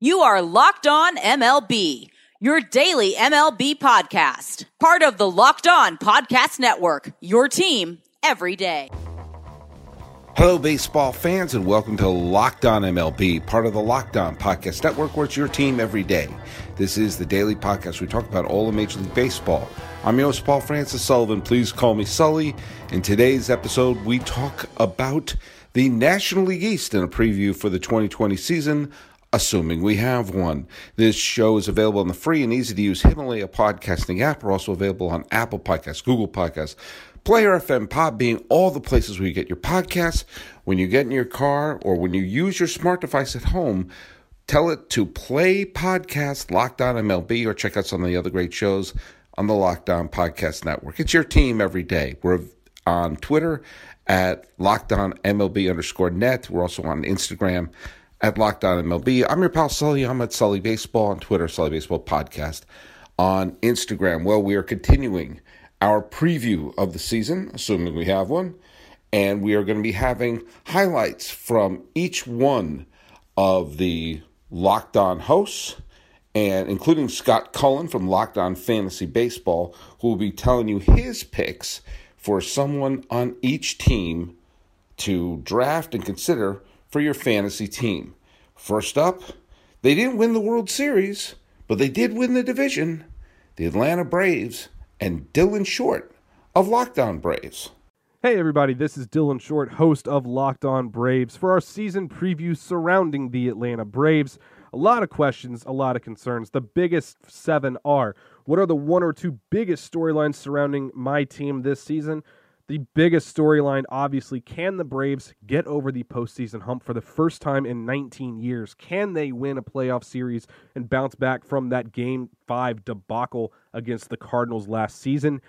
You are Locked On MLB, your daily MLB podcast. Part of the Locked On Podcast Network, your team every day. Hello, baseball fans, and welcome to Locked On MLB, part of the Locked On Podcast Network, where it's your team every day. This is the daily podcast. We talk about all of Major League Baseball. I'm your host, Paul Francis Sullivan. Please call me Sully. In today's episode, we talk about the National League East and a preview for the 2020 season assuming we have one. This show is available on the free and easy to use Himalaya podcasting app. We're also available on Apple Podcasts, Google Podcasts, Player FM, Podbean, all the places where you get your podcasts. When you get in your car or when you use your smart device at home, tell it to play podcast Locked On MLB or check out some of the other great shows on the Locked On Podcast Network. It's your team every day. We're on Twitter at Locked On MLB underscore net. We're also on Instagram at Locked On MLB. I'm your pal Sully. I'm at Sully Baseball on Twitter, Sully Baseball Podcast on Instagram. Well, we are continuing our preview of the season, assuming we have one, and we are going to be having highlights from each one of the Locked On hosts, and including Scott Cullen from Locked On Fantasy Baseball, who will be telling you his picks for someone on each team to draft and consider for your fantasy team. First up, they didn't win the World Series, but they did win the division. The Atlanta Braves and Dylan Short of Locked On Braves. Hey, everybody, this is Dylan Short, host of Locked On Braves, for our season preview surrounding the Atlanta Braves. A lot of questions, a lot of concerns. The biggest seven are what are the one or two biggest storylines surrounding my team this season? The biggest storyline, obviously, can the Braves get over the postseason hump for the first time in 19 years? Can they win a playoff series and bounce back from that game five debacle against the Cardinals last season?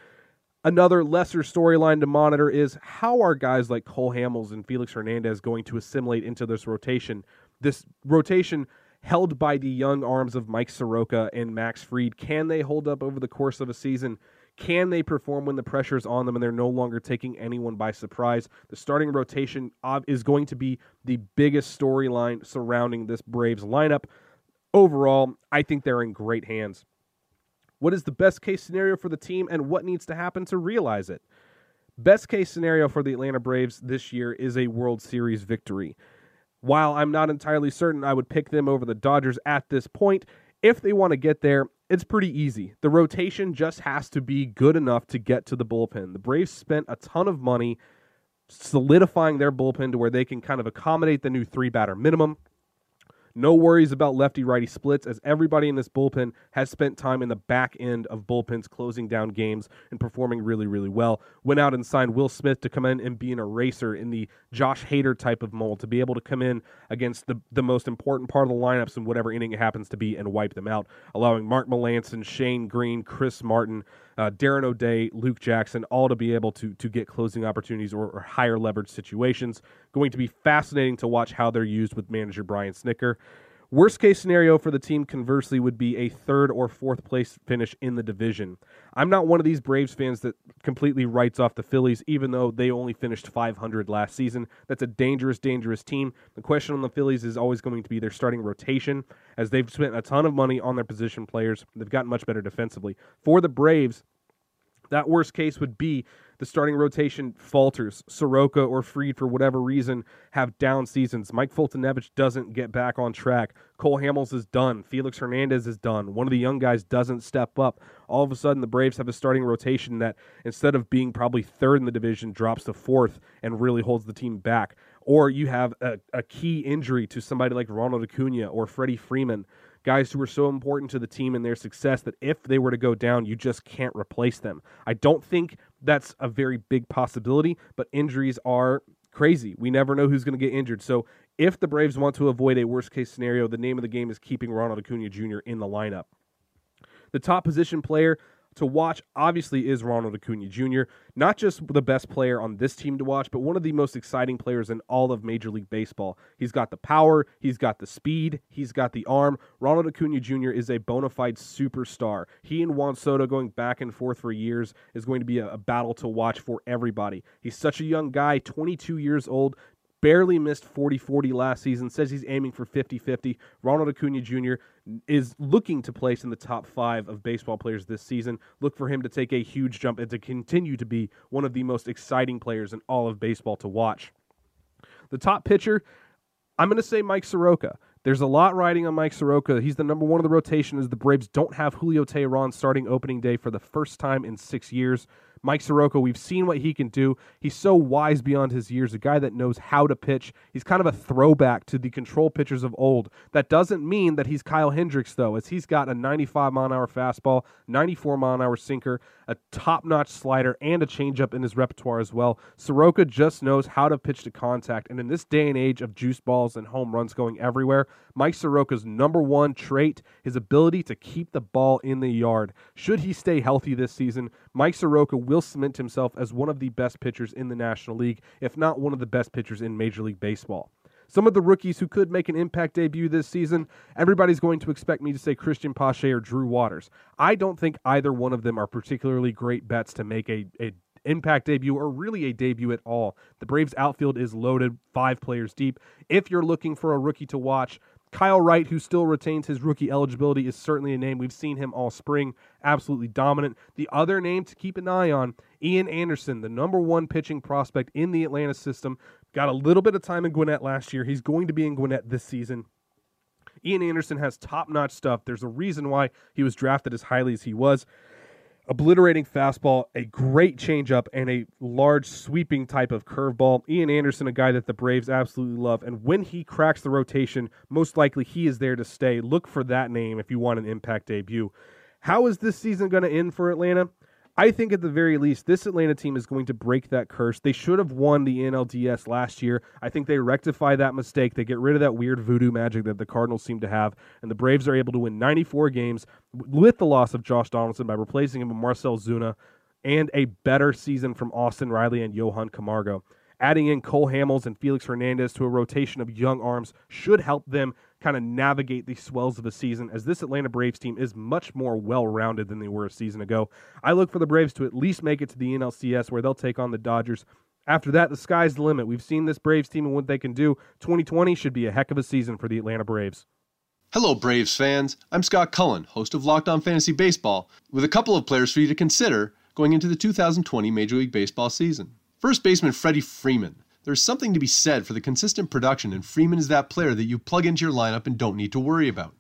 Another lesser storyline to monitor is how are guys like Cole Hamels and Felix Hernandez going to assimilate into this rotation? This rotation held by the young arms of Mike Soroka and Max Fried, can they hold up over the course of a season? Can they perform when the pressure is on them and they're no longer taking anyone by surprise? The starting rotation is going to be the biggest storyline surrounding this Braves lineup. Overall, I think they're in great hands. What is the best case scenario for the team and what needs to happen to realize it? Best case scenario for the Atlanta Braves this year is a World Series victory. While I'm not entirely certain I would pick them over the Dodgers at this point, if they want to get there, it's pretty easy. The rotation just has to be good enough to get to the bullpen. The Braves spent a ton of money solidifying their bullpen to where they can kind of accommodate the new three batter minimum. No worries about lefty righty splits, as everybody in this bullpen has spent time in the back end of bullpens closing down games and performing really, really well. Went out and signed Will Smith to come in and be an eraser in the Josh Hader type of mold, to be able to come in against the, the most important part of the lineups in whatever inning it happens to be and wipe them out, allowing Mark Melancon, Shane Greene, Chris Martin, uh, Darren O'Day, Luke Jackson, all to be able to to get closing opportunities or, or higher leverage situations. Going to be fascinating to watch how they're used with manager Brian Snitker. Worst case scenario for the team, conversely, would be a third or fourth place finish in the division. I'm not one of these Braves fans that completely writes off the Phillies, even though they only finished 500 last season. That's a dangerous, dangerous team. The question on the Phillies is always going to be their starting rotation, as they've spent a ton of money on their position players. They've gotten much better defensively. For the Braves, that worst case would be the starting rotation falters. Soroka or Fried, for whatever reason, have down seasons. Mike Foltynewicz doesn't get back on track. Cole Hamels is done. Felix Hernandez is done. One of the young guys doesn't step up. All of a sudden, the Braves have a starting rotation that, instead of being probably third in the division, drops to fourth and really holds the team back. Or you have a, a key injury to somebody like Ronald Acuna or Freddie Freeman guys who are so important to the team and their success that if they were to go down, you just can't replace them. I don't think that's a very big possibility, but injuries are crazy. We never know who's going to get injured. So if the Braves want to avoid a worst case scenario, the name of the game is keeping Ronald Acuna Jr. in the lineup. The top position player to watch, obviously, is Ronald Acuna Jr. Not just the best player on this team to watch, but one of the most exciting players in all of Major League Baseball. He's got the power, he's got the speed, he's got the arm. Ronald Acuna Jr. is a bona fide superstar. He and Juan Soto going back and forth for years is going to be a, a battle to watch for everybody. He's such a young guy, 22 years old, barely missed 40 40 last season, says he's aiming for 50 50. Ronald Acuna Jr. is looking to place in the top five of baseball players this season. Look for him to take a huge jump and to continue to be one of the most exciting players in all of baseball to watch. The top pitcher, I'm going to say Mike Soroka. There's a lot riding on Mike Soroka. He's the number one of the rotation as the Braves don't have Julio Teheran starting opening day for the first time in six years. Mike Soroka, we've seen what he can do. He's so wise beyond his years, a guy that knows how to pitch. He's kind of a throwback to the control pitchers of old. That doesn't mean that he's Kyle Hendricks, though, as he's got a 95 mile an hour fastball, 94 mile an hour sinker, a top notch slider, and a changeup in his repertoire as well. Soroka just knows how to pitch to contact. And in this day and age of juice balls and home runs going everywhere, Mike Soroka's number one trait, his ability to keep the ball in the yard. Should he stay healthy this season, Mike Soroka will cement himself as one of the best pitchers in the National League, if not one of the best pitchers in Major League Baseball. Some of the rookies who could make an impact debut this season, everybody's going to expect me to say Christian Pache or Drew Waters. I don't think either one of them are particularly great bets to make a, a impact debut or really a debut at all. The Braves outfield is loaded, five players deep. If you're looking for a rookie to watch, Kyle Wright, who still retains his rookie eligibility, is certainly a name. We've seen him all spring, absolutely dominant. The other name to keep an eye on, Ian Anderson, the number one pitching prospect in the Atlanta system. Got a little bit of time in Gwinnett last year. He's going to be in Gwinnett this season. Ian Anderson has top notch stuff. There's a reason why he was drafted as highly as he was obliterating fastball, a great changeup, and a large sweeping type of curveball. Ian Anderson, a guy that the Braves absolutely love. And when he cracks the rotation, most likely he is there to stay. Look for that name if you want an impact debut. How is this season going to end for Atlanta? I think at the very least, this Atlanta team is going to break that curse. They should have won the NLDS last year. I think they rectify that mistake. They get rid of that weird voodoo magic that the Cardinals seem to have, and the Braves are able to win 94 games with the loss of Josh Donaldson by replacing him with Marcell Ozuna and a better season from Austin Riley and Johan Camargo. Adding in Cole Hamels and Felix Hernandez to a rotation of young arms should help them kind of navigate the swells of the season, as this Atlanta Braves team is much more well rounded than they were a season ago. I look for the Braves to at least make it to the NLCS where they'll take on the Dodgers. After that, the sky's the limit. We've seen this Braves team and what they can do. 2020 should be a heck of a season for the Atlanta Braves. Hello, Braves fans. I'm Scott Cullen, host of Locked On Fantasy Baseball, with a couple of players for you to consider going into the 2020 Major League Baseball season. First baseman Freddie Freeman there's something to be said for the consistent production, and Freeman is that player that you plug into your lineup and don't need to worry about.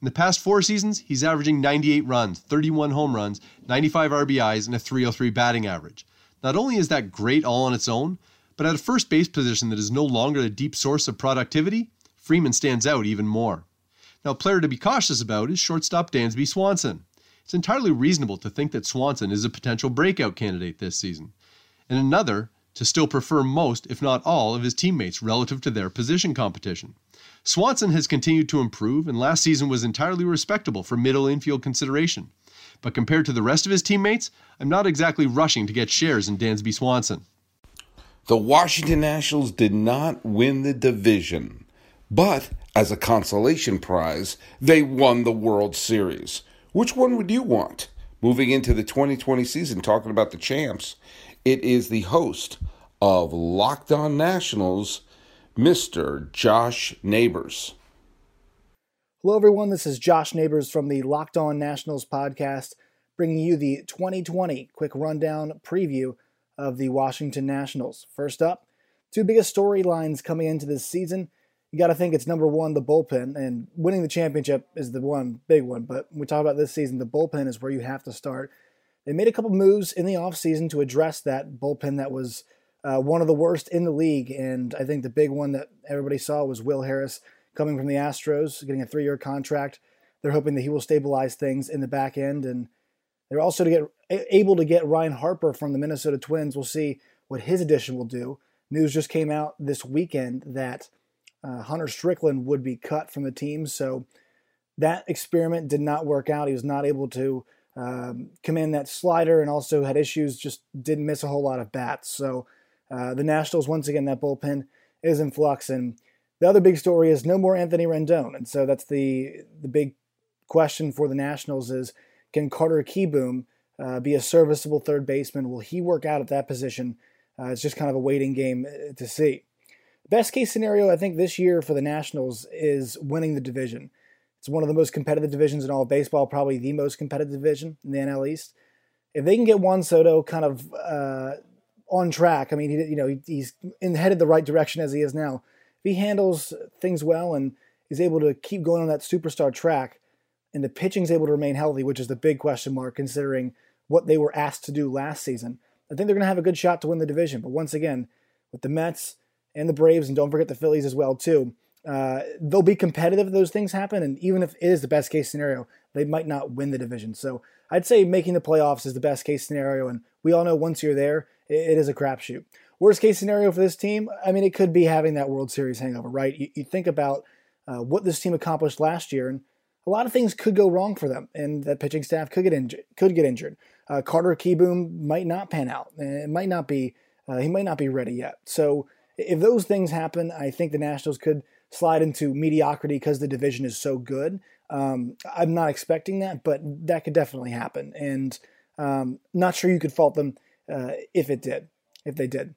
In the past four seasons, he's averaging 98 runs, 31 home runs, 95 RBIs, and a 303 batting average. Not only is that great all on its own, but at a first base position that is no longer a deep source of productivity, Freeman stands out even more. Now, a player to be cautious about is shortstop Dansby Swanson. It's entirely reasonable to think that Swanson is a potential breakout candidate this season. And another to still prefer most, if not all, of his teammates relative to their position competition. Swanson has continued to improve, and last season was entirely respectable for middle infield consideration. But compared to the rest of his teammates, I'm not exactly rushing to get shares in Dansby Swanson. The Washington Nationals did not win the division, but as a consolation prize, they won the World Series. Which one would you want? Moving into the 2020 season, talking about the champs, it is the host of Locked On Nationals, Mr. Josh Neighbors. Hello, everyone. This is Josh Neighbors from the Locked On Nationals podcast, bringing you the 2020 quick rundown preview of the Washington Nationals. First up, two biggest storylines coming into this season. You got to think it's number one, the bullpen, and winning the championship is the one big one. But we talk about this season, the bullpen is where you have to start. They made a couple moves in the offseason to address that bullpen that was uh, one of the worst in the league. And I think the big one that everybody saw was Will Harris coming from the Astros, getting a three year contract. They're hoping that he will stabilize things in the back end. And they're also to get able to get Ryne Harper from the Minnesota Twins. We'll see what his addition will do. News just came out this weekend that uh, Hunter Strickland would be cut from the team. So that experiment did not work out. He was not able to um, command that slider and also had issues, just didn't miss a whole lot of bats. So uh, the Nationals, once again, that bullpen is in flux. And the other big story is no more Anthony Rendon. And so that's the, the big question for the Nationals is can Carter Kieboom uh, be a serviceable third baseman? Will he work out at that position? Uh, it's just kind of a waiting game uh, to see. Best case scenario, I think this year for the Nationals is winning the division. It's one of the most competitive divisions in all of baseball, probably the most competitive division in the NL East. If they can get Juan Soto kind of uh, on track, I mean, he, you know, he's in, headed the right direction as he is now. If he handles things well and is able to keep going on that superstar track, and the pitching's able to remain healthy, which is the big question mark considering what they were asked to do last season, I think they're going to have a good shot to win the division. But once again, with the Mets and the Braves, and don't forget the Phillies as well too, uh, they'll be competitive if those things happen. And even if it is the best case scenario, they might not win the division. So I'd say making the playoffs is the best case scenario. And we all know once you're there, it, is a crapshoot. Worst case scenario for this team, I mean, it could be having that World Series hangover, right? You, you think about uh, what this team accomplished last year, and a lot of things could go wrong for them, and that pitching staff could get injured. Could get injured. Uh, Carter Kieboom might not pan out. It might not be. Uh, he might not be ready yet. So if those things happen, I think the Nationals could slide into mediocrity because the division is so good. Um, I'm not expecting that, but that could definitely happen, and um, not sure you could fault them uh, if it did. If they did,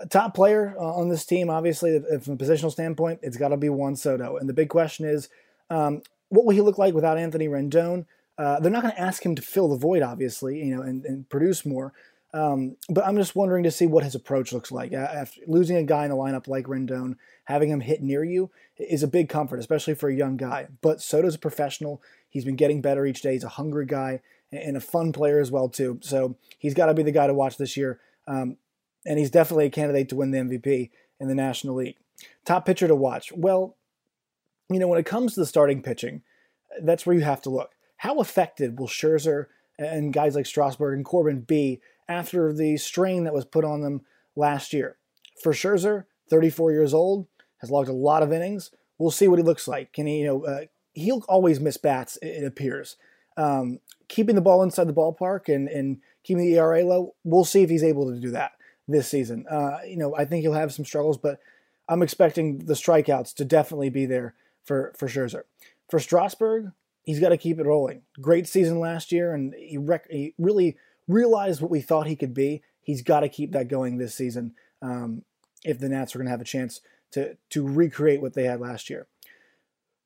a top player uh, on this team, obviously, from a positional standpoint, it's got to be Juan Soto. And the big question is, um, what will he look like without Anthony Rendon? Uh, they're not going to ask him to fill the void, obviously, you know, and, and produce more. Um, but I'm just wondering to see what his approach looks like. After losing a guy in the lineup like Rendon, having him hit near you is a big comfort, especially for a young guy. But Soto's a professional. He's been getting better each day. He's a hungry guy and a fun player as well too. So he's got to be the guy to watch this year. Um, and he's definitely a candidate to win the MVP in the National League. Top pitcher to watch. Well, you know, when it comes to the starting pitching, that's where you have to look. How effective will Scherzer and guys like Strasburg and Corbin be after the strain that was put on them last year? For Scherzer, 34 years old, has logged a lot of innings. We'll see what he looks like. Can he, you know, uh, he'll always miss bats, it appears. Um, keeping the ball inside the ballpark and, and keeping the ERA low, we'll see if he's able to do that this season. Uh, you know, I think he'll have some struggles, but I'm expecting the strikeouts to definitely be there for, for Scherzer. For Strasburg, he's got to keep it rolling. Great season last year, and he, rec- he really realized what we thought he could be. He's got to keep that going this season um, if the Nats are going to have a chance to, to recreate what they had last year.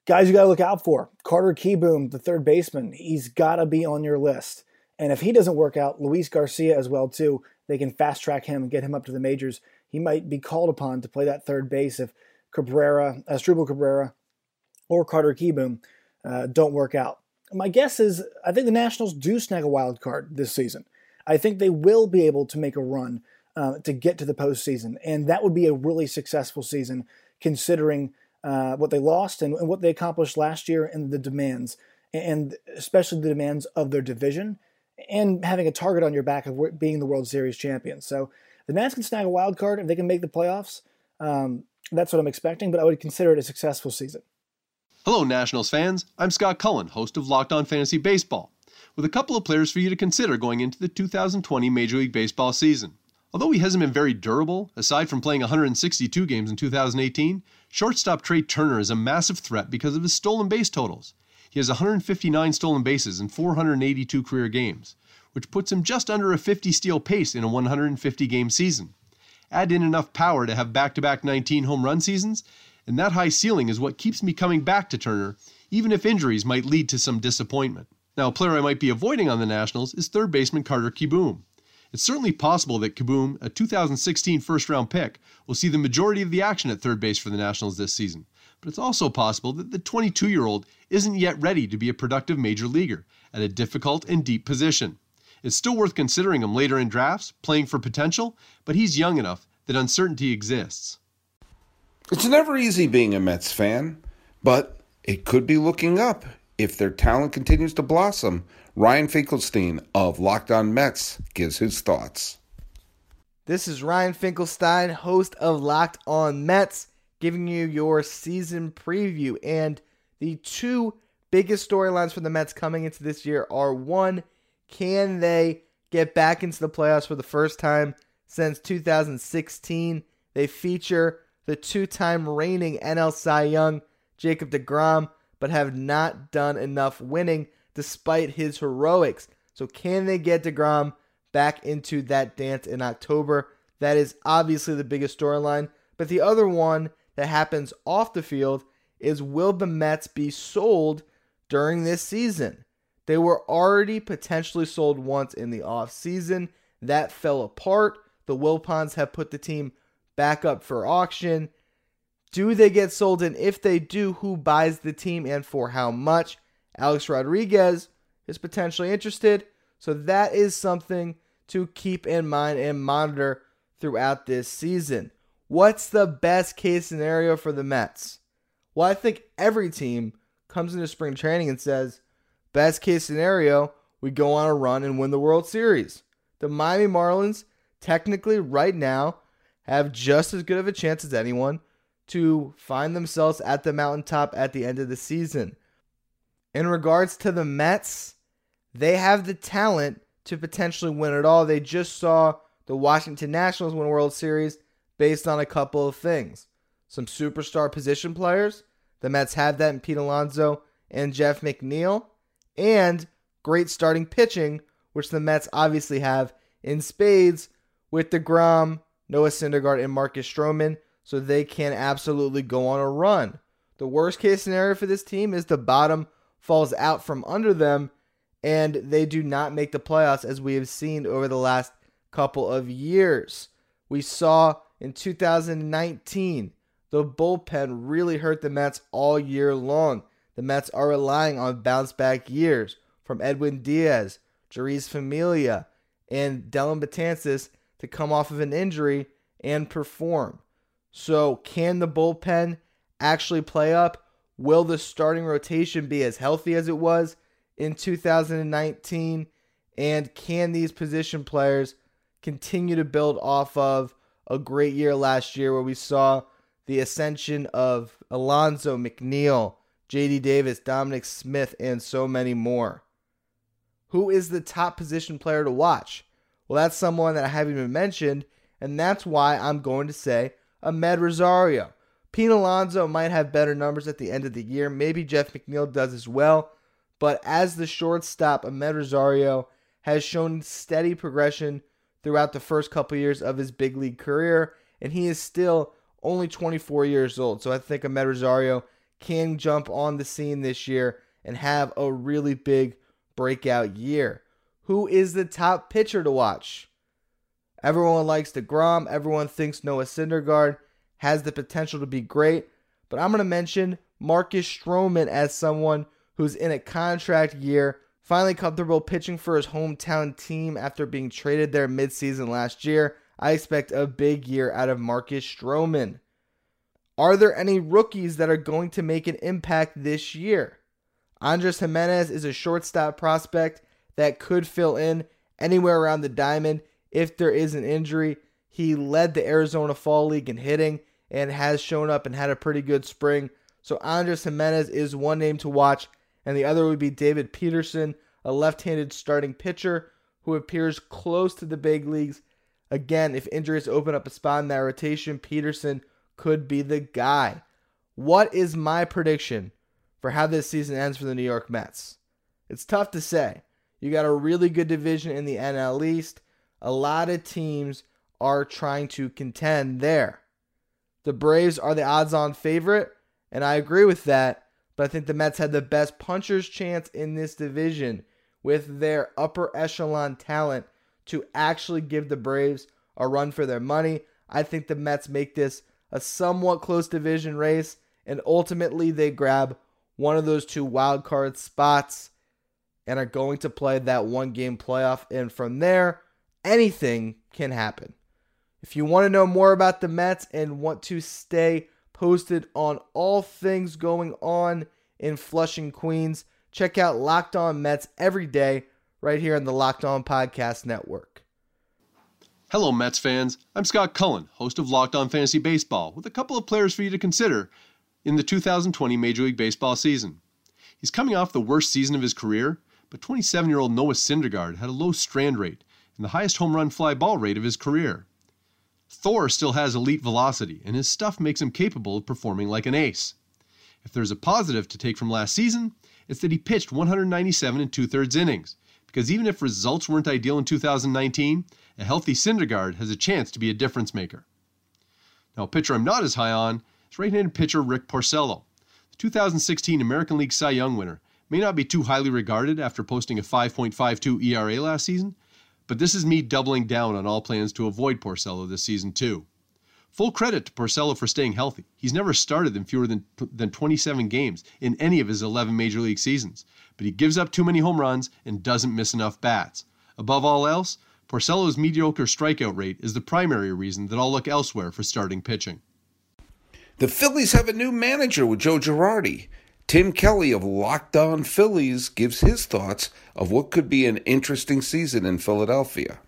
Guys you got to look out for. Carter Kieboom, the third baseman, he's got to be on your list. And if he doesn't work out, Luis Garcia as well too. They can fast track him and get him up to the majors. He might be called upon to play that third base if Cabrera, Asdrubal Cabrera, or Carter Kieboom uh, don't work out. My guess is I think the Nationals do snag a wild card this season. I think they will be able to make a run uh, to get to the postseason, and that would be a really successful season considering uh, what they lost and, and, what they accomplished last year and the demands, and especially the demands of their division and having a target on your back of being the World Series champion. So the Nats can snag a wild card if they can make the playoffs. Um, that's what I'm expecting, but I would consider it a successful season. Hello, Nationals fans. I'm Scott Cullen, host of Locked On Fantasy Baseball, with a couple of players for you to consider going into the 2020 Major League Baseball season. Although he hasn't been very durable, aside from playing 162 games in 2018, shortstop Trea Turner is a massive threat because of his stolen base totals. He has 159 stolen bases in 482 career games, which puts him just under a 50 steal pace in a 150 game season. Add in enough power to have back to back 19 home run seasons, and that high ceiling is what keeps me coming back to Turner, even if injuries might lead to some disappointment. Now, a player I might be avoiding on the Nationals is third baseman Carter Kieboom. It's certainly possible that Kieboom, a 2016 first round pick, will see the majority of the action at third base for the Nationals this season but it's also possible that the 22 year old isn't yet ready to be a productive major leaguer at a difficult and deep position. It's still worth considering him later in drafts, playing for potential, but he's young enough that uncertainty exists. It's never easy being a Mets fan, but it could be looking up if their talent continues to blossom. Ryan Finkelstein of Locked On Mets gives his thoughts. This is Ryan Finkelstein, host of Locked On Mets giving you your season preview. And the two biggest storylines for the Mets coming into this year are one, can they get back into the playoffs for the first time since 2016? They feature the two time reigning NL Cy Young, Jacob DeGrom, but have not done enough winning despite his heroics. So, can they get DeGrom back into that dance in October? That is obviously the biggest storyline. But the other one that happens off the field is will the Mets be sold during this season? They were already potentially sold once in the offseason. That fell apart. The Wilpons have put the team back up for auction. Do they get sold? And if they do, who buys the team and for how much? Alex Rodriguez is potentially interested. So that is something to keep in mind and monitor throughout this season. What's the best case scenario for the Mets? Well, I think every team comes into spring training and says, best case scenario, we go on a run and win the World Series. The Miami Marlins, technically, right now, have just as good of a chance as anyone to find themselves at the mountaintop at the end of the season. In regards to the Mets, they have the talent to potentially win it all. They just saw the Washington Nationals win World Series based on a couple of things. Some superstar position players. The Mets have that in Pete Alonso and Jeff McNeil. And great starting pitching, which the Mets obviously have in spades with DeGrom, Noah Syndergaard, and Marcus Stroman. So they can absolutely go on a run. The worst case scenario for this team is the bottom falls out from under them and they do not make the playoffs as we have seen over the last couple of years. We saw in 2019. The bullpen really hurt the Mets all year long. The Mets are relying on bounce back years from Edwin Diaz, Jeurys Familia, and Dellin Betances to come off of an injury and perform. So, can the bullpen actually play up? Will the starting rotation be as healthy as it was in 2019? And can these position players continue to build off of a great year last year where we saw the ascension of Alonso McNeil, JD Davis, Dominic Smith, and so many more. Who is the top position player to watch? Well, that's someone that I haven't even mentioned, and that's why I'm going to say Amed Rosario. Pete Alonso might have better numbers at the end of the year. Maybe Jeff McNeil does as well. But as the shortstop, Amed Rosario has shown steady progression throughout the first couple years of his big league career, and he is still only 24 years old. So I think Amed Rosario can jump on the scene this year and have a really big breakout year. Who is the top pitcher to watch? Everyone likes DeGrom. Everyone thinks Noah Syndergaard has the potential to be great. But I'm going to mention Marcus Stroman as someone who's in a contract year finally comfortable pitching for his hometown team after being traded there midseason last year. I expect a big year out of Marcus Stroman. Are there any rookies that are going to make an impact this year? Andres Gimenez is a shortstop prospect that could fill in anywhere around the diamond if there is an injury. He led the Arizona Fall League in hitting and has shown up and had a pretty good spring. So Andres Gimenez is one name to watch and the other would be David Peterson, a left handed starting pitcher who appears close to the big leagues. Again, if injuries open up a spot in that rotation, Peterson could be the guy. What is my prediction for how this season ends for the New York Mets? It's tough to say. You got a really good division in the NL East. A lot of teams are trying to contend there. The Braves are the odds on favorite, and I agree with that but I think the Mets had the best puncher's chance in this division with their upper echelon talent to actually give the Braves a run for their money. I think the Mets make this a somewhat close division race, and ultimately they grab one of those two wild card spots and are going to play that one game playoff. And from there, anything can happen. If you want to know more about the Mets and want to stay posted on all things going on in Flushing, Queens. Check out Locked On Mets every day right here on the Locked On Podcast Network. Hello, Mets fans. I'm Scott Cullen, host of Locked On Fantasy Baseball, with a couple of players for you to consider in the 2020 Major League Baseball season. He's coming off the worst season of his career, but 27 year old Noah Syndergaard had a low strand rate and the highest home run fly ball rate of his career. Thor still has elite velocity, and his stuff makes him capable of performing like an ace. If there's a positive to take from last season, it's that he pitched 197 and two thirds innings, because even if results weren't ideal in 2019, a healthy Syndergaard has a chance to be a difference maker. Now, a pitcher I'm not as high on is right handed pitcher Rick Porcello. The 2016 American League Cy Young winner may not be too highly regarded after posting a 5.52 ERA last season, but this is me doubling down on all plans to avoid Porcello this season, too. Full credit to Porcello for staying healthy. He's never started in fewer than, than 27 games in any of his 11 major league seasons, but he gives up too many home runs and doesn't miss enough bats. Above all else, Porcello's mediocre strikeout rate is the primary reason that I'll look elsewhere for starting pitching. The Phillies have a new manager with Joe Girardi. Tim Kelly of Locked On Phillies gives his thoughts of what could be an interesting season in Philadelphia.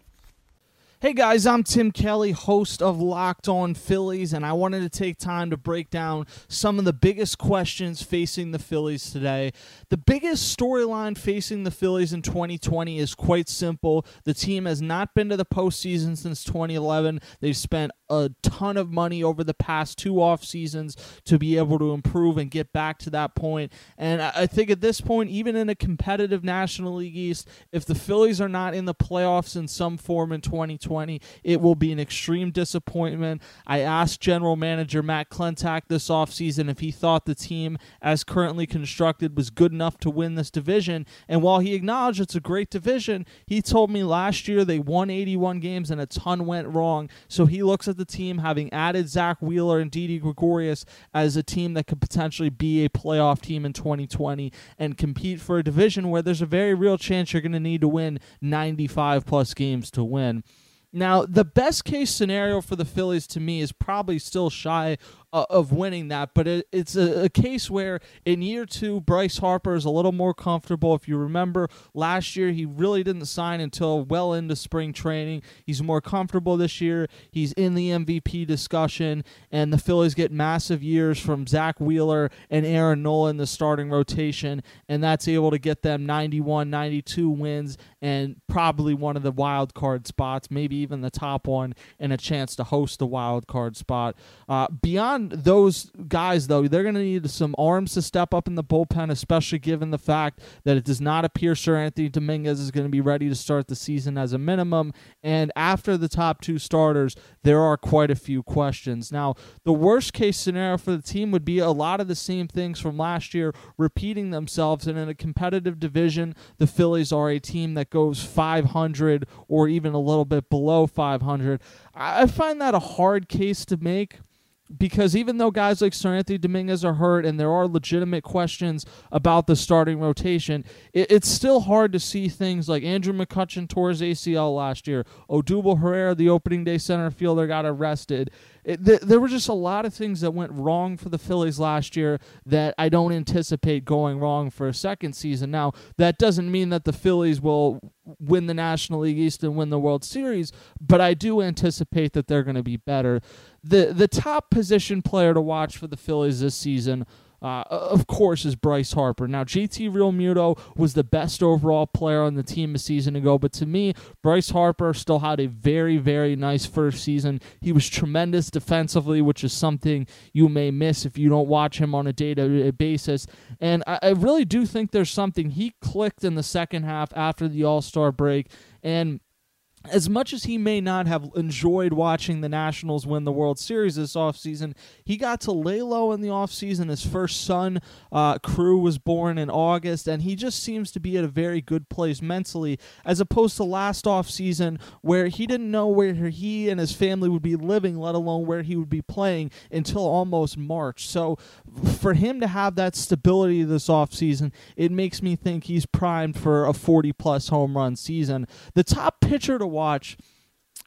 Hey guys, I'm Tim Kelly, host of Locked On Phillies, and I wanted to take time to break down some of the biggest questions facing the Phillies today. The biggest storyline facing the Phillies in 2020 is quite simple. The team has not been to the postseason since 2011. They've spent a ton of money over the past two off seasons to be able to improve and get back to that point. And I think at this point, even in a competitive National League East, if the Phillies are not in the playoffs in some form in 2020, 2020. It will be an extreme disappointment. I asked general manager Matt Klentak this offseason if he thought the team, as currently constructed, was good enough to win this division. And while he acknowledged it's a great division, he told me last year they won 81 games and a ton went wrong. So he looks at the team having added Zack Wheeler and Didi Gregorius as a team that could potentially be a playoff team in 2020 and compete for a division where there's a very real chance you're going to need to win 95 plus games to win. Now, the best case scenario for the Phillies to me is probably still shy uh, of winning that, but it, it's a, a, case where in year two, Bryce Harper is a little more comfortable. If you remember last year, he really didn't sign until well into spring training. He's more comfortable this year. He's in the MVP discussion, and the Phillies get massive years from Zack Wheeler and Aaron Nola in the starting rotation, and that's able to get them 91, 92 wins and probably one of the wild card spots, maybe even the top one, and a chance to host the wild card spot. Uh, beyond those guys, though, they're going to need some arms to step up in the bullpen, especially given the fact that it does not appear Seranthony Dominguez is going to be ready to start the season as a minimum. And after the top two starters, there are quite a few questions. Now, the worst case scenario for the team would be a lot of the same things from last year repeating themselves. And in a competitive division, the Phillies are a team that goes 500 or even a little bit below 500. I find that a hard case to make because even though guys like Seranthony Dominguez are hurt and there are legitimate questions about the starting rotation, it, it's still hard to see things like Andrew McCutchen tore his ACL last year, Odubel Herrera, the opening day center fielder, got arrested. It, th- there were just a lot of things that went wrong for the Phillies last year that I don't anticipate going wrong for a second season. Now, that doesn't mean that the Phillies will win the National League East and win the World Series, but I do anticipate that they're going to be better. The the top position player to watch for the Phillies this season uh, of course, is Bryce Harper. Now, JT Realmuto was the best overall player on the team a season ago, but to me, Bryce Harper still had a very, very nice first season. He was tremendous defensively, which is something you may miss if you don't watch him on a day to day basis. And I, I really do think there's something. He clicked in the second half after the All Star break. And as much as he may not have enjoyed watching the Nationals win the World Series this offseason, he got to lay low in the offseason. His first son, uh, Krew, was born in August, and he just seems to be at a very good place mentally, as opposed to last offseason where he didn't know where he and his family would be living, let alone where he would be playing until almost March. So for him to have that stability this offseason, it makes me think he's primed for a 40 plus home run season. The top pitcher to watch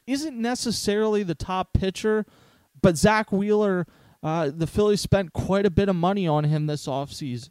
isn't necessarily the top pitcher, but Zack Wheeler, uh, the Phillies spent quite a bit of money on him this offseason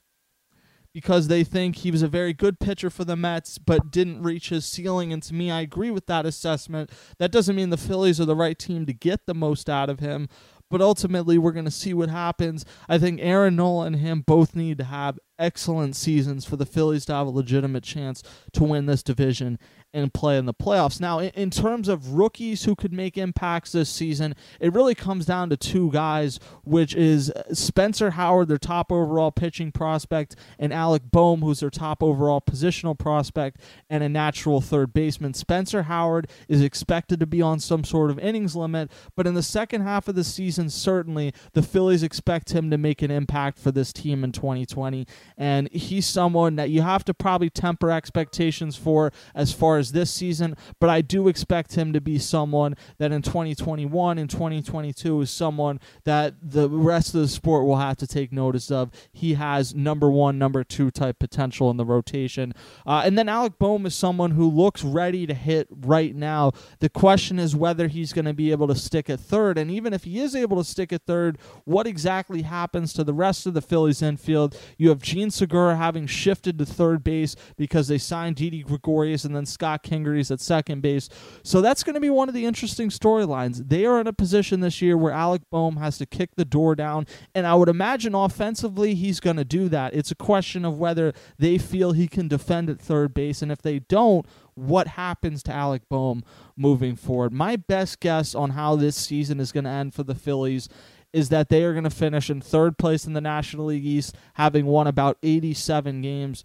because they think he was a very good pitcher for the Mets, but didn't reach his ceiling. And to me, I agree with that assessment. That doesn't mean the Phillies are the right team to get the most out of him, but ultimately, we're going to see what happens. I think Aaron Nola and him both need to have excellent seasons for the Phillies to have a legitimate chance to win this division. And play in the playoffs. Now, in, in terms of rookies who could make impacts this season, it really comes down to two guys, which is Spencer Howard, their top overall pitching prospect, and Alec Bohm, who's their top overall positional prospect and a natural third baseman. Spencer Howard is expected to be on some sort of innings limit, but in the second half of the season, certainly the Phillies expect him to make an impact for this team in 2020. And he's someone that you have to probably temper expectations for as far as this season, but I do expect him to be someone that in 2021 and 2022 is someone that the rest of the sport will have to take notice of. He has number one, number two type potential in the rotation. Uh, and then Alec Bohm is someone who looks ready to hit right now. The question is whether he's going to be able to stick at third. And even if he is able to stick at third, what exactly happens to the rest of the Phillies infield? You have Jean Segura having shifted to third base because they signed Didi Gregorius and then Scott Kingery's at second base. So that's going to be one of the interesting storylines. They are in a position this year where Alec Bohm has to kick the door down, and I would imagine offensively he's going to do that. It's a question of whether they feel he can defend at third base, and if they don't, what happens to Alec Bohm moving forward. My best guess on how this season is going to end for the Phillies is that they are going to finish in third place in the National League East, having won about 87 games.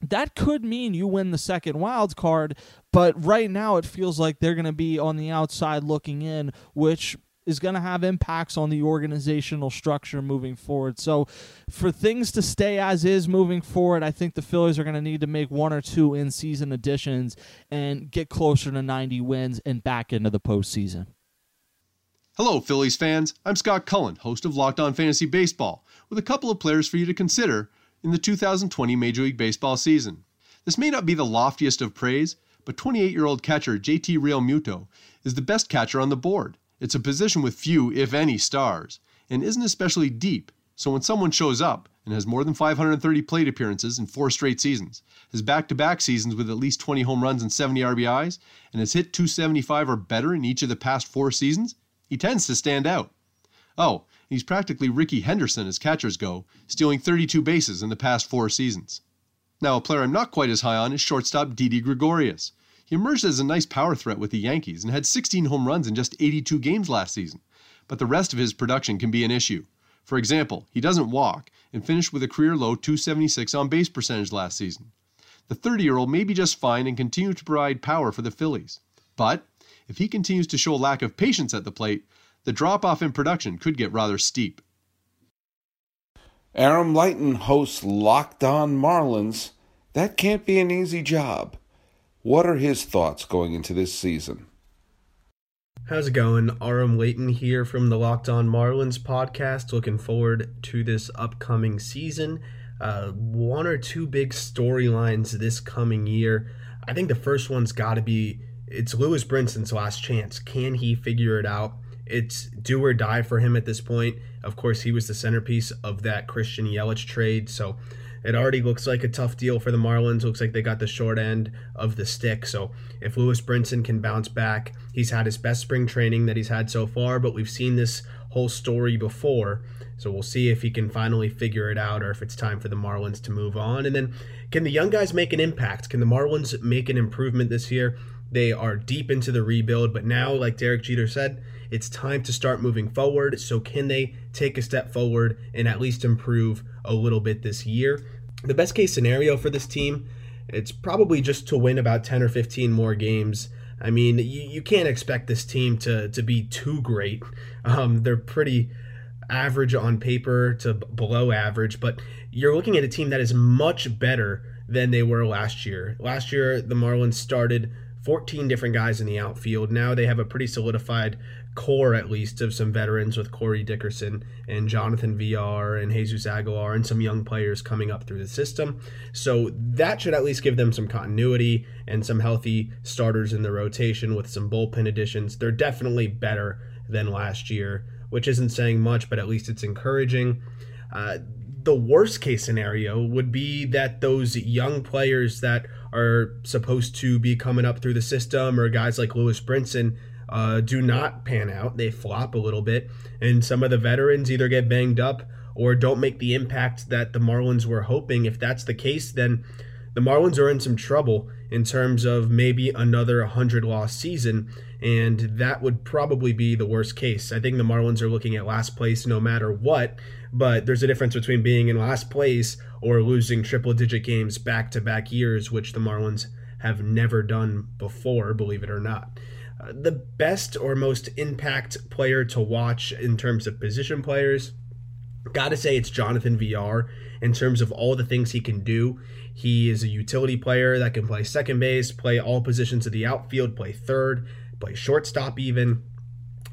That could mean you win the second wild card, but right now it feels like they're going to be on the outside looking in, which is going to have impacts on the organizational structure moving forward. So, for things to stay as is moving forward, I think the Phillies are going to need to make one or two in season additions and get closer to 90 wins and back into the postseason. Hello, Phillies fans. I'm Scott Cullen, host of Locked On Fantasy Baseball, with a couple of players for you to consider in the 2020 Major League Baseball season. This may not be the loftiest of praise, but 28 year old catcher JT Realmuto is the best catcher on the board. It's a position with few, if any, stars, and isn't especially deep, so when someone shows up and has more than 530 plate appearances in four straight seasons, has back to back seasons with at least 20 home runs and 70 RBIs, and has hit 275 or better in each of the past four seasons, he tends to stand out. Oh, he's practically Rickey Henderson as catchers go, stealing 32 bases in the past four seasons. Now, a player I'm not quite as high on is shortstop Didi Gregorius. He emerged as a nice power threat with the Yankees and had 16 home runs in just 82 games last season. But the rest of his production can be an issue. For example, he doesn't walk and finished with a career low 276 on base percentage last season. The 30 year old may be just fine and continue to provide power for the Phillies. But if he continues to show a lack of patience at the plate, the drop off in production could get rather steep. Aram Leighton hosts Locked On Marlins. That can't be an easy job. What are his thoughts going into this season? How's it going? Aram Leighton here from the Locked On Marlins podcast. Looking forward to this upcoming season. Uh, one or two big storylines this coming year. I think the first one's got to be it's Lewis Brinson's last chance. Can he figure it out? It's do or die for him at this point. Of course, he was the centerpiece of that Christian Yelich trade, so it already looks like a tough deal for the Marlins. Looks like they got the short end of the stick. So if Lewis Brinson can bounce back, he's had his best spring training that he's had so far, but we've seen this whole story before. So we'll see if he can finally figure it out or if it's time for the Marlins to move on. And then can the young guys make an impact? Can the Marlins make an improvement this year? They are deep into the rebuild, but now, like Derek Jeter said, it's time to start moving forward. So, can they take a step forward and at least improve a little bit this year? The best case scenario for this team, it's probably just to win about 10 or 15 more games. I mean, you, you can't expect this team to, to be too great. Um, they're pretty average on paper to below average, but you're looking at a team that is much better than they were last year. Last year, the Marlins started 14 different guys in the outfield. Now they have a pretty solidified core, at least, of some veterans with Corey Dickerson and Jonathan Villar and Jesus Aguilar and some young players coming up through the system. So that should at least give them some continuity and some healthy starters in the rotation with some bullpen additions. They're definitely better than last year, which isn't saying much, but at least it's encouraging. Uh, the worst case scenario would be that those young players that are supposed to be coming up through the system, or guys like Lewis Brinson, uh, do not pan out. They flop a little bit, and some of the veterans either get banged up or don't make the impact that the Marlins were hoping. If that's the case, then the Marlins are in some trouble in terms of maybe another 100 loss season, and that would probably be the worst case. I think the Marlins are looking at last place no matter what, but there's a difference between being in last place or losing triple digit games back to back years, which the Marlins have never done before, believe it or not. Uh, the best or most impact player to watch in terms of position players, gotta say it's Jonathan Villar in terms of all the things he can do. He is a utility player that can play second base, play all positions of the outfield, play third, play shortstop even.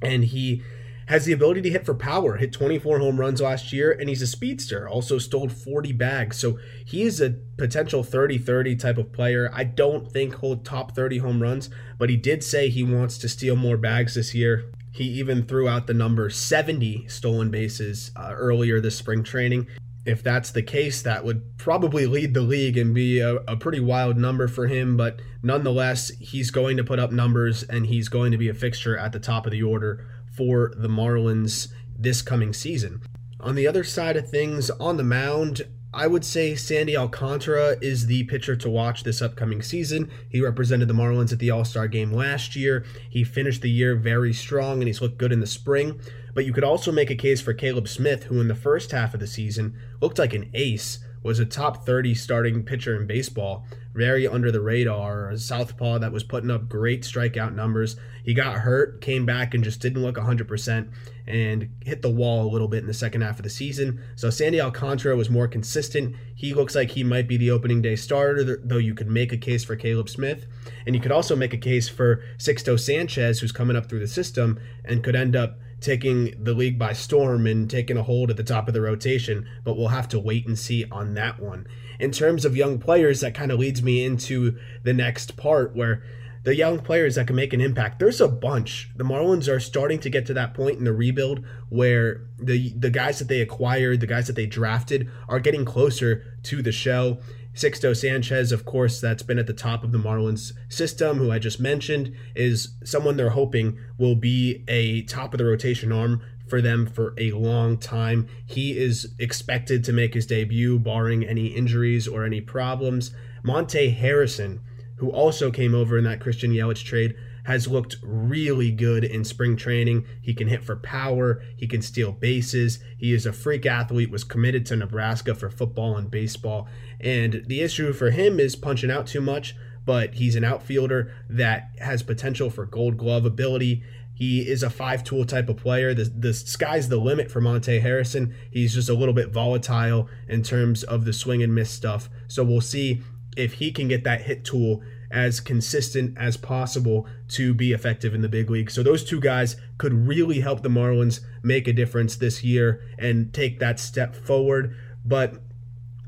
And he has the ability to hit for power, hit 24 home runs last year, and he's a speedster, also stole 40 bags. So he is a potential 30 30 type of player. I don't think he'll top 30 home runs, but he did say he wants to steal more bags this year. He even threw out the number 70 stolen bases uh, earlier this spring training. If that's the case, that would probably lead the league and be a, a pretty wild number for him. But nonetheless, he's going to put up numbers and he's going to be a fixture at the top of the order for the Marlins this coming season. On the other side of things, on the mound, I would say Sandy Alcantara is the pitcher to watch this upcoming season. He represented the Marlins at the All Star game last year. He finished the year very strong and he's looked good in the spring. But you could also make a case for Caleb Smith, who in the first half of the season looked like an ace, was a top 30 starting pitcher in baseball, very under the radar, a southpaw that was putting up great strikeout numbers. He got hurt, came back, and just didn't look 100% and hit the wall a little bit in the second half of the season. So Sandy Alcantara was more consistent. He looks like he might be the opening day starter, though you could make a case for Caleb Smith. And you could also make a case for Sixto Sanchez, who's coming up through the system and could end up taking the league by storm and taking a hold at the top of the rotation, but we'll have to wait and see on that one. In terms of young players, that kind of leads me into the next part where the young players that can make an impact. There's a bunch. The Marlins are starting to get to that point in the rebuild where the the guys that they acquired, the guys that they drafted are getting closer to the show. Sixto Sanchez, of course, that's been at the top of the Marlins system, who I just mentioned, is someone they're hoping will be a top of the rotation arm for them for a long time. He is expected to make his debut, barring any injuries or any problems. Monte Harrison, who also came over in that Christian Yelich trade, has looked really good in spring training. He can hit for power, he can steal bases. He is a freak athlete, was committed to Nebraska for football and baseball. And the issue for him is punching out too much, but he's an outfielder that has potential for gold glove ability. He is a five tool type of player. The, the sky's the limit for Monte Harrison. He's just a little bit volatile in terms of the swing and miss stuff. So we'll see if he can get that hit tool as consistent as possible to be effective in the big league. So those two guys could really help the Marlins make a difference this year and take that step forward. But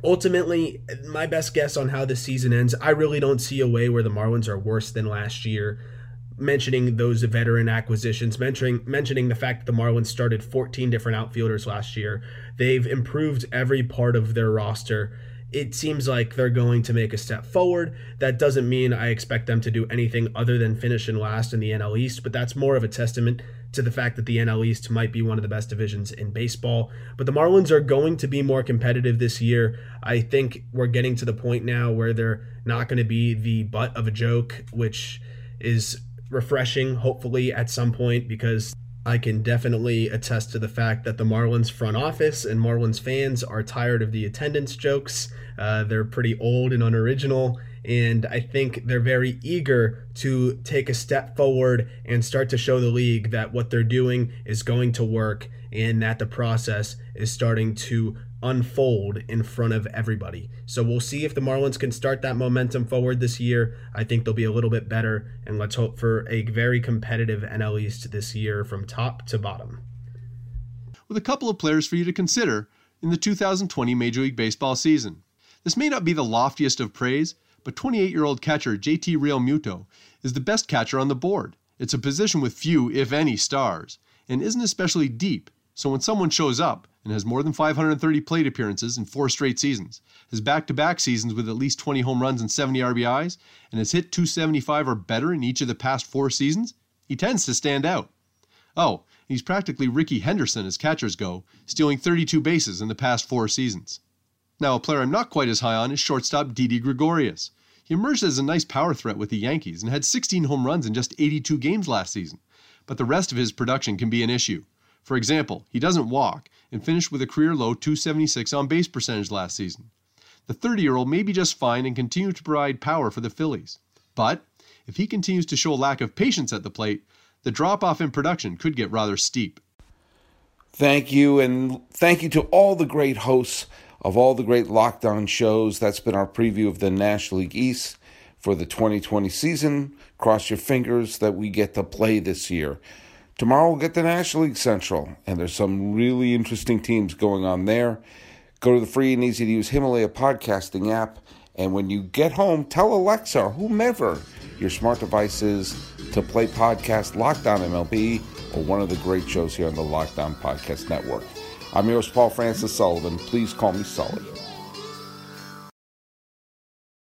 ultimately, my best guess on how the season ends, I really don't see a way where the Marlins are worse than last year. Mentioning those veteran acquisitions, mentioning mentioning the fact that the Marlins started 14 different outfielders last year. They've improved every part of their roster it seems like they're going to make a step forward. That doesn't mean I expect them to do anything other than finish in last in the NL East, but that's more of a testament to the fact that the NL East might be one of the best divisions in baseball. But the Marlins are going to be more competitive this year. I think we're getting to the point now where they're not going to be the butt of a joke, which is refreshing, hopefully, at some point, because I can definitely attest to the fact that the Marlins front office and Marlins fans are tired of the attendance jokes. Uh, they're pretty old and unoriginal, and I think they're very eager to take a step forward and start to show the league that what they're doing is going to work and that the process is starting to unfold in front of everybody. So we'll see if the Marlins can start that momentum forward this year. I think they'll be a little bit better, and let's hope for a very competitive NL East this year from top to bottom. With a couple of players for you to consider in the 2020 Major League Baseball season. This may not be the loftiest of praise, but 28 year old catcher JT Realmuto is the best catcher on the board. It's a position with few, if any, stars, and isn't especially deep, so when someone shows up, and has more than 530 plate appearances in four straight seasons, has back to back seasons with at least 20 home runs and 70 RBIs, and has hit 275 or better in each of the past four seasons, he tends to stand out. Oh, he's practically Rickey Henderson as catchers go, stealing 32 bases in the past four seasons. Now, a player I'm not quite as high on is shortstop Didi Gregorius. He emerged as a nice power threat with the Yankees and had 16 home runs in just 82 games last season. But the rest of his production can be an issue. For example, he doesn't walk and finished with a career low 276 on base percentage last season. The 30 year old may be just fine and continue to provide power for the Phillies. But if he continues to show a lack of patience at the plate, the drop off in production could get rather steep. Thank you, and thank you to all the great hosts of all the great Locked On shows. That's been our preview of the National League East for the 2020 season. Cross your fingers that we get to play this year. Tomorrow we'll get the National League Central, and there's some really interesting teams going on there. Go to the free and easy to use Himalaya podcasting app, and when you get home, tell Alexa or whomever your smart device is to play podcast Locked On MLB or one of the great shows here on the Locked On Podcast Network. I'm yours, Paul Francis Sullivan. Please call me Sully.